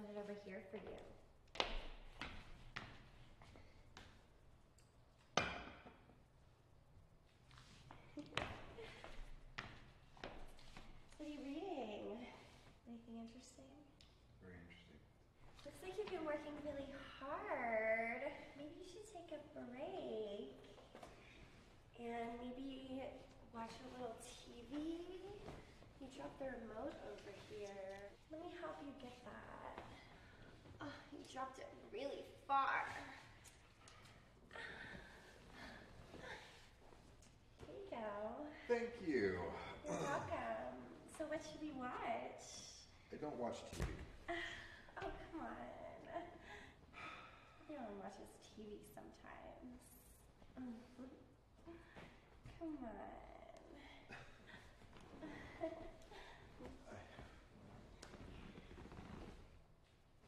send it over here for you. what are you reading? Anything interesting? Very interesting. Looks like you've been working really hard. Maybe you should take a break. And maybe watch a little TV. You dropped the remote over here. Let me help you get that. You dropped it really far. Here you go. Thank you. You're welcome. So what should we watch? I don't watch TV. Oh, come on. Everyone watches TV sometimes. Mhm. Come on.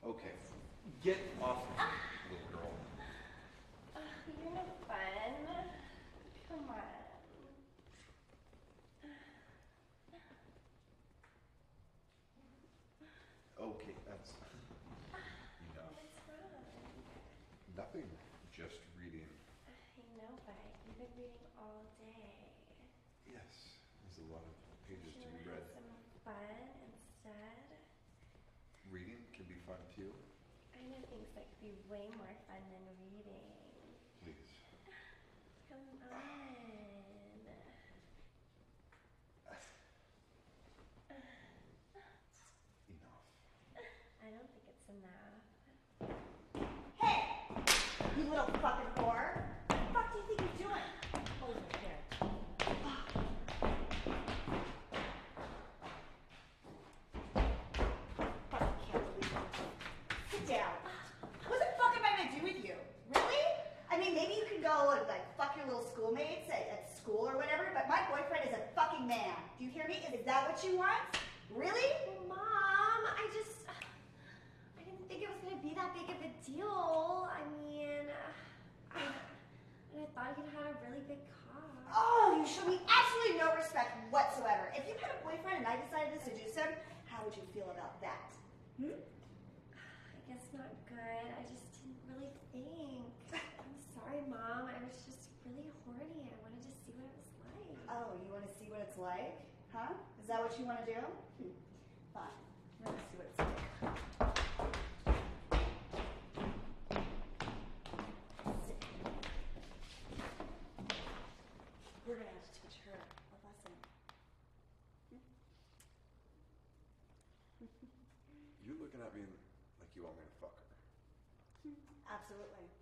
Okay. Get off of me, ah. little girl. Oh, you're no fun. Come on. Okay, that's enough. Nothing. Just reading. I know, but you've been reading all day. Yes, there's a lot of pages to be read. have some fun instead? Reading can be fun too. I know things that could be way more fun than reading. Please. Come on. Enough. I don't think it's enough. Hey! You little fucking whore! What the fuck do you think you're doing? Hold it here. Fucking can't believe it. Sit down. What the fuck am I gonna do with you? Really? I mean, maybe you can go and like fuck your little schoolmates at, at school or whatever, but my boyfriend is a fucking man. Do you hear me? Is that what you want? Really? Mom, I just. I didn't think it was gonna be that big of a deal. I mean, I, I thought you'd had a really big car. Oh, you show me absolutely no respect whatsoever. If you had a boyfriend and I decided to seduce him, how would you feel about that? Hmm? I guess not good. I just didn't really think. I'm sorry, Mom. I was just really horny. I wanted to see what it was like. Oh, you want to see what it's like? Huh? Is that what you want to do? Hmm. Fine. Let me see what it's like. We're gonna have to teach her a lesson. You're looking at me like you want me to fuck her. Absolutely.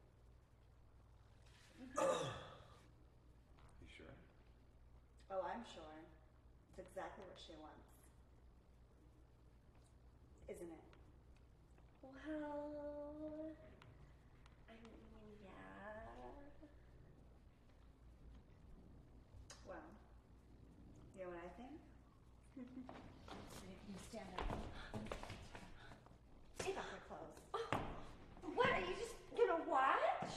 You sure? Oh, I'm sure. It's exactly what she wants. Isn't it? Well, I mean, yeah. Well, you know what I think? you stand up. Take off your clothes. What? Are you just gonna watch?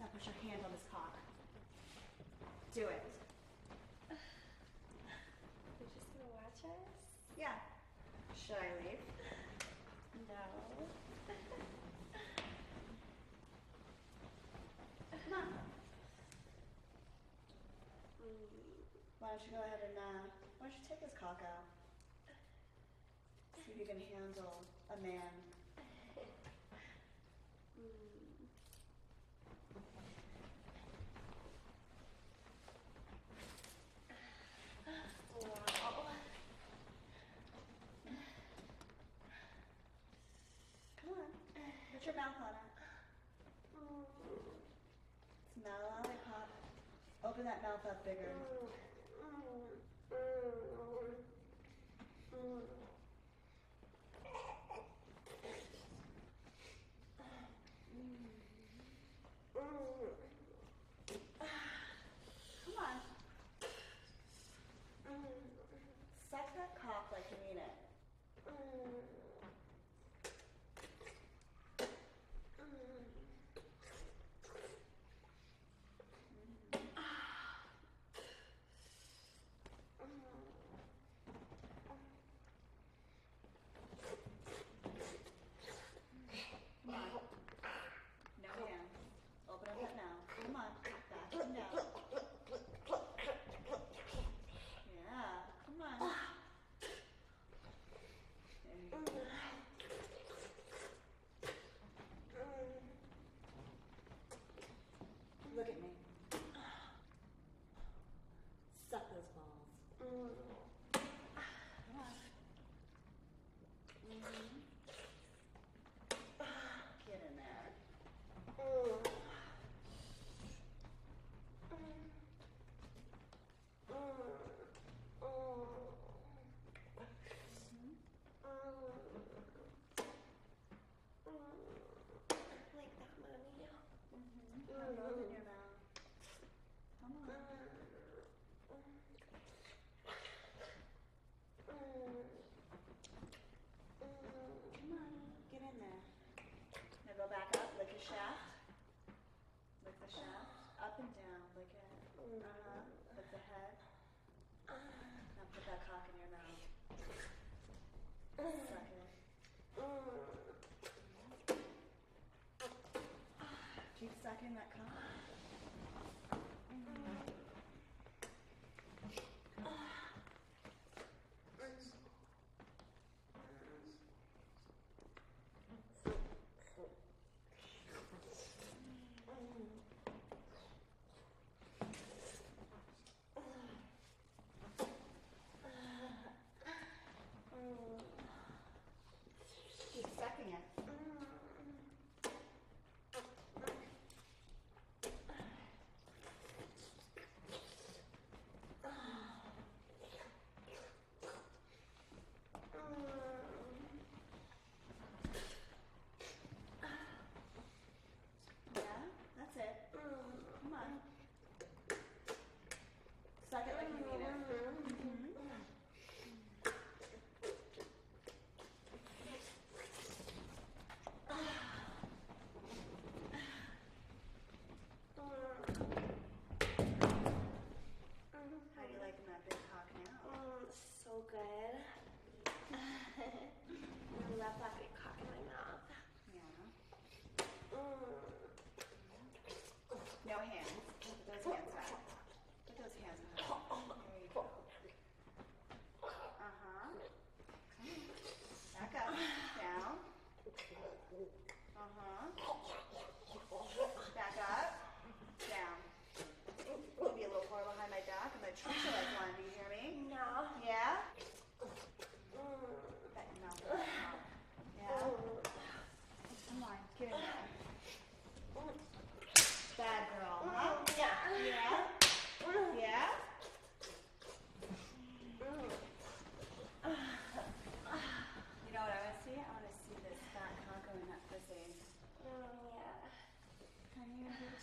Now put your hand on this cock. Do it. You're just gonna watch us? Yeah. Should I leave? No. Come on. Why don't you go ahead and, uh, why don't you take his cock out? See if you can handle a man. Wow. Come on. Put your mouth on it. Smell lollipop. Open that mouth up bigger. Mm, mm, mm, that cock in your mouth. Suck it. Keep sucking that cock. Mm -hmm.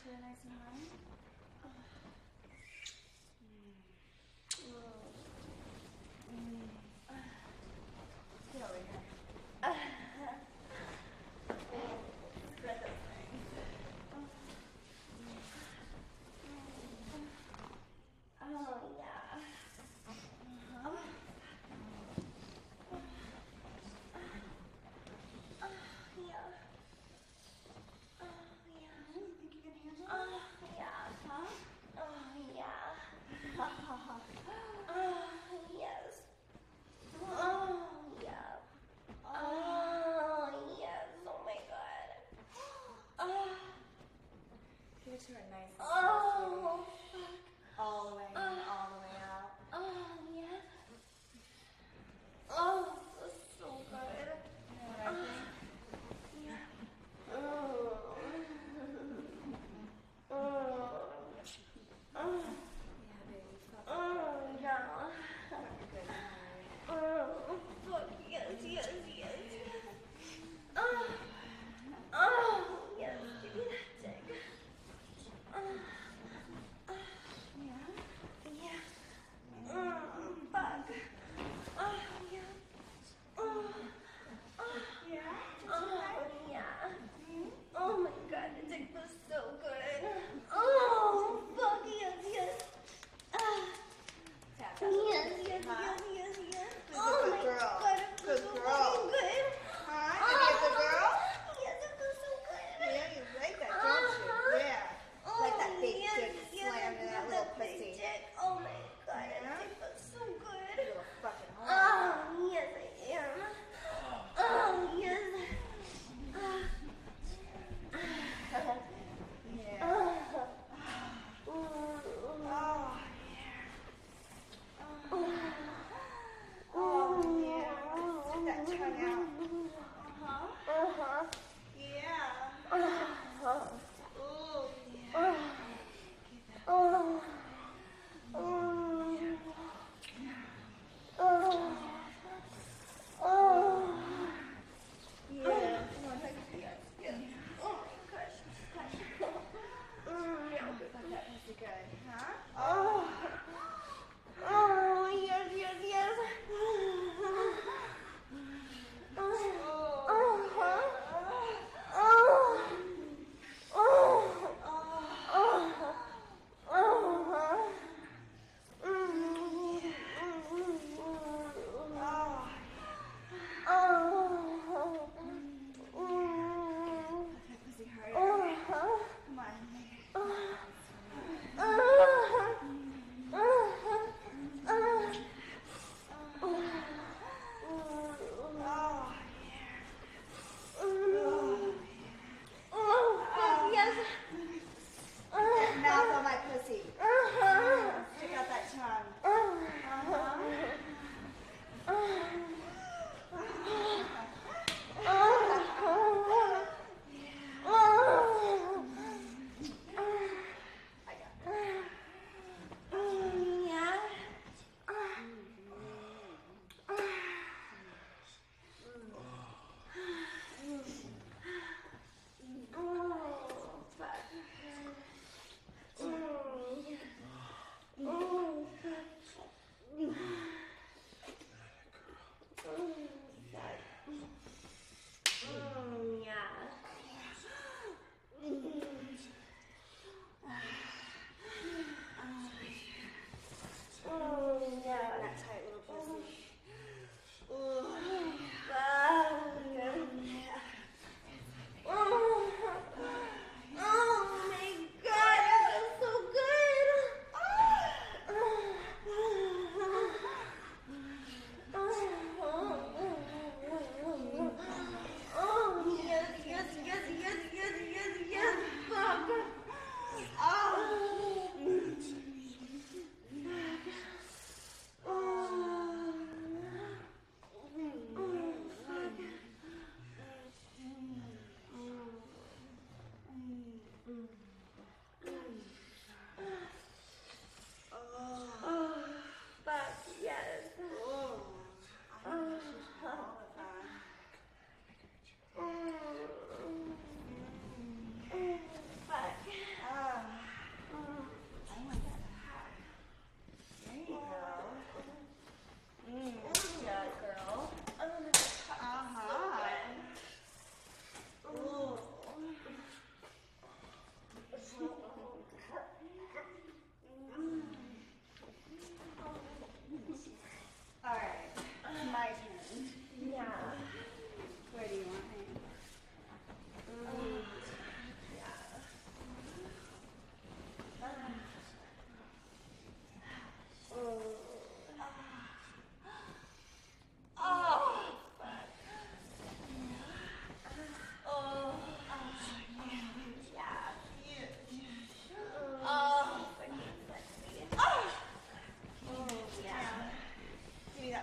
to the next one.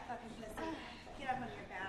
fucking pussy. Get up on your back.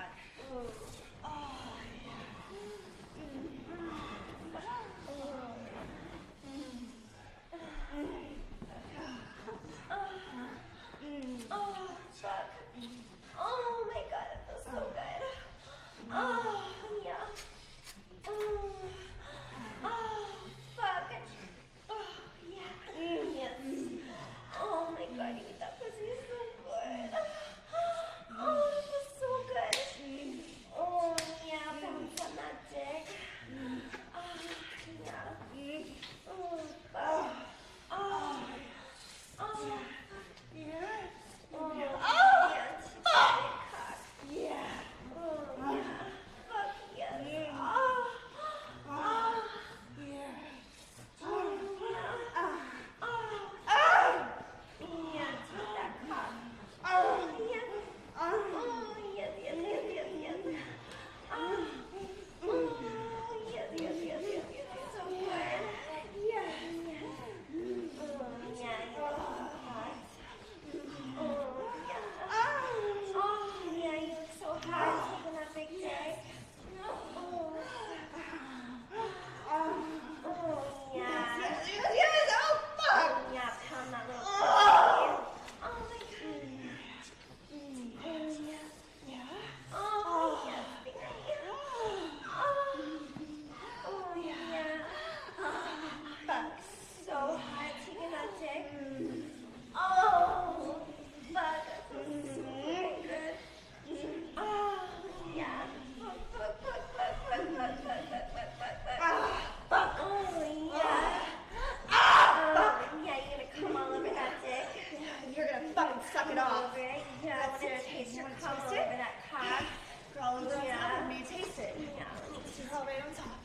Yeah, I want to taste your taste over that it yeah. me, taste it. Yeah. Taste it on top.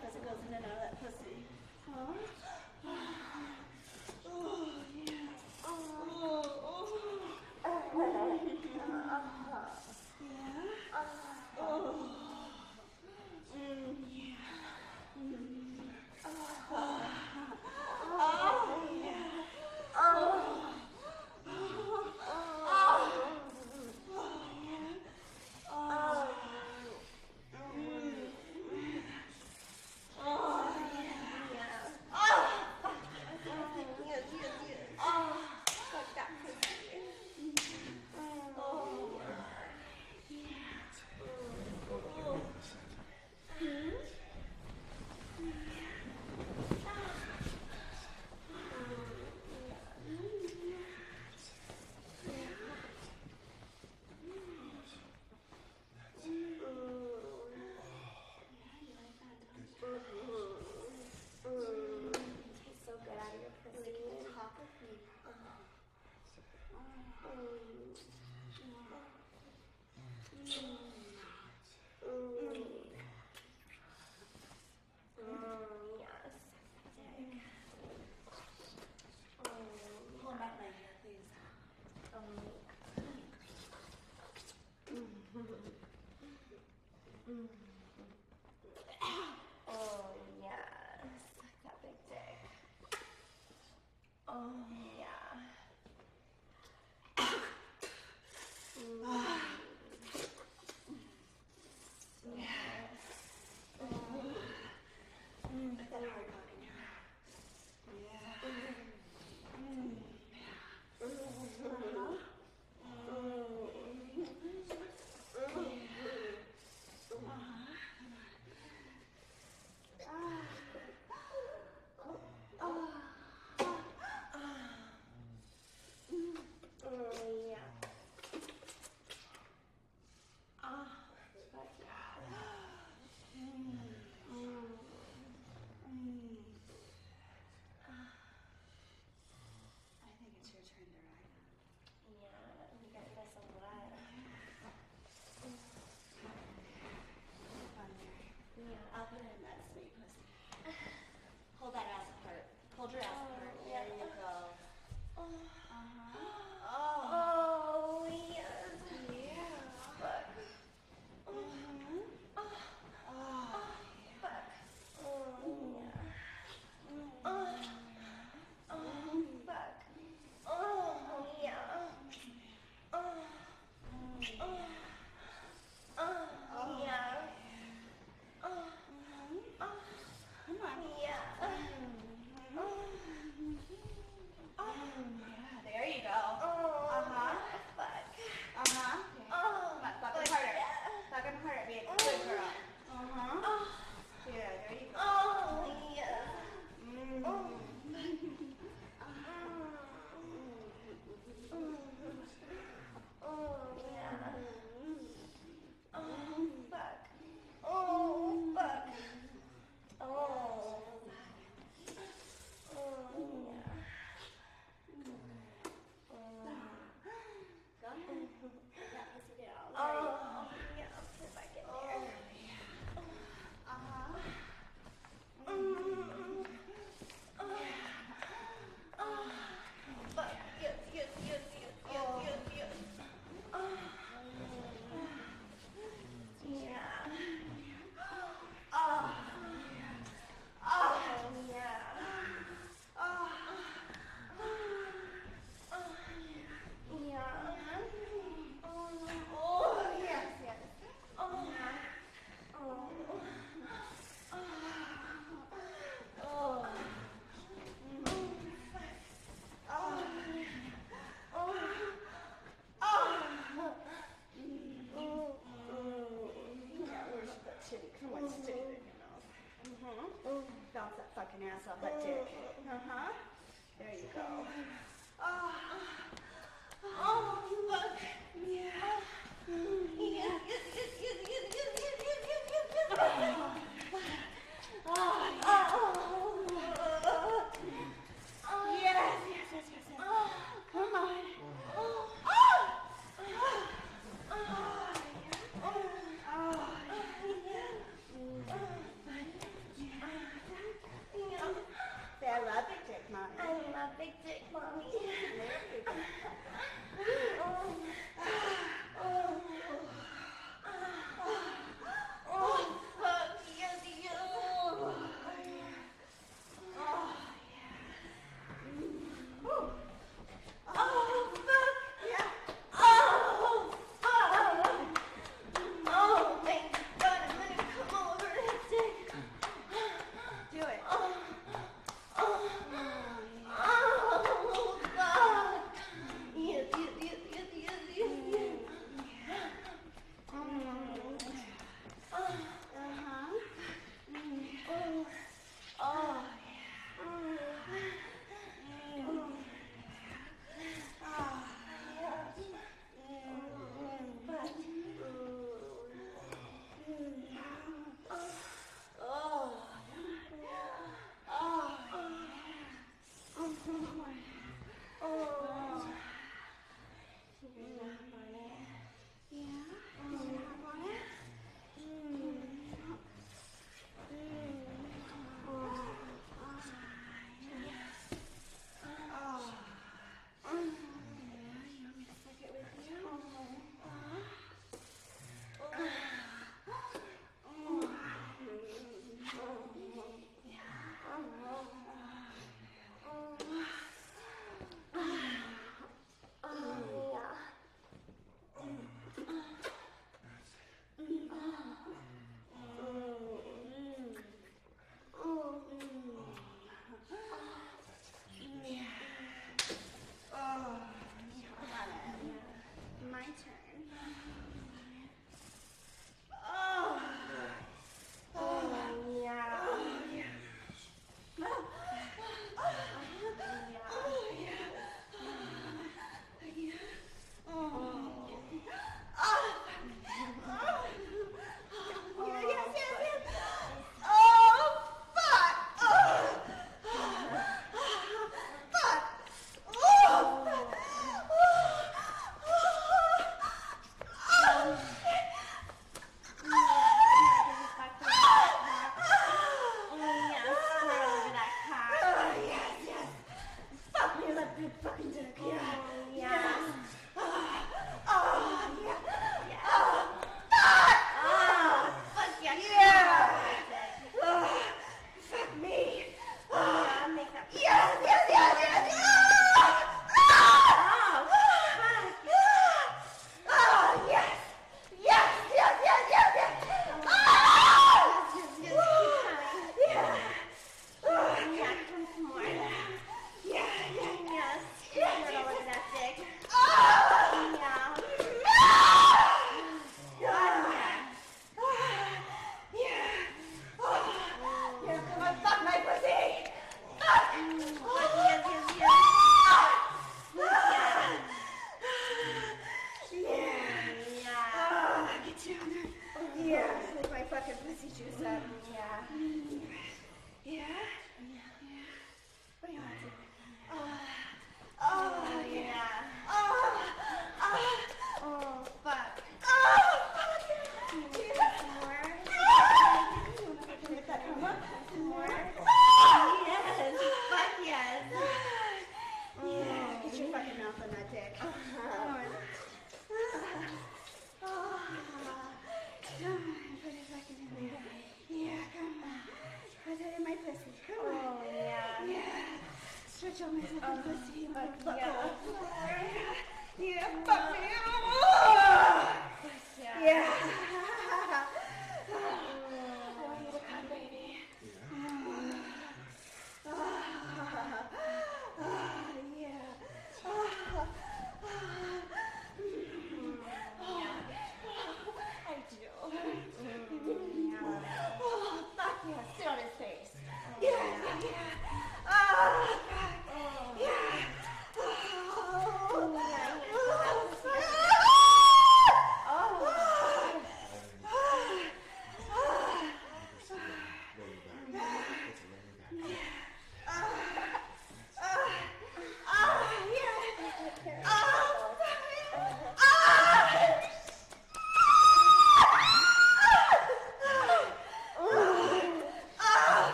because it goes in and out that Um, mm. oh, yes. That big dick. Oh.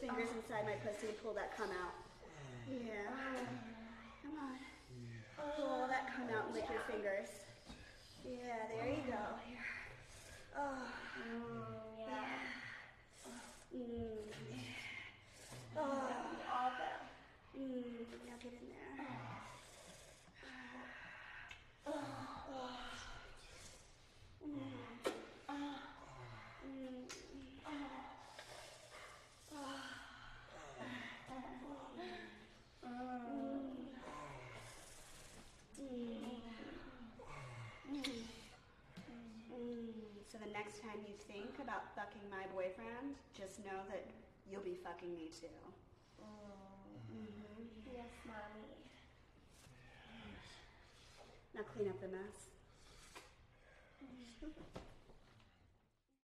Those fingers inside my pussy and pull that cum out. Yeah. Come on. Pull that cum out and lick your fingers. Yeah, there you go. Oh, Yeah. mm. Oh, All the. mm. Now get in there. So the next time you think about fucking my boyfriend, just know that you'll be fucking me too. Mm-hmm. Yes, mommy. Now clean up the mess.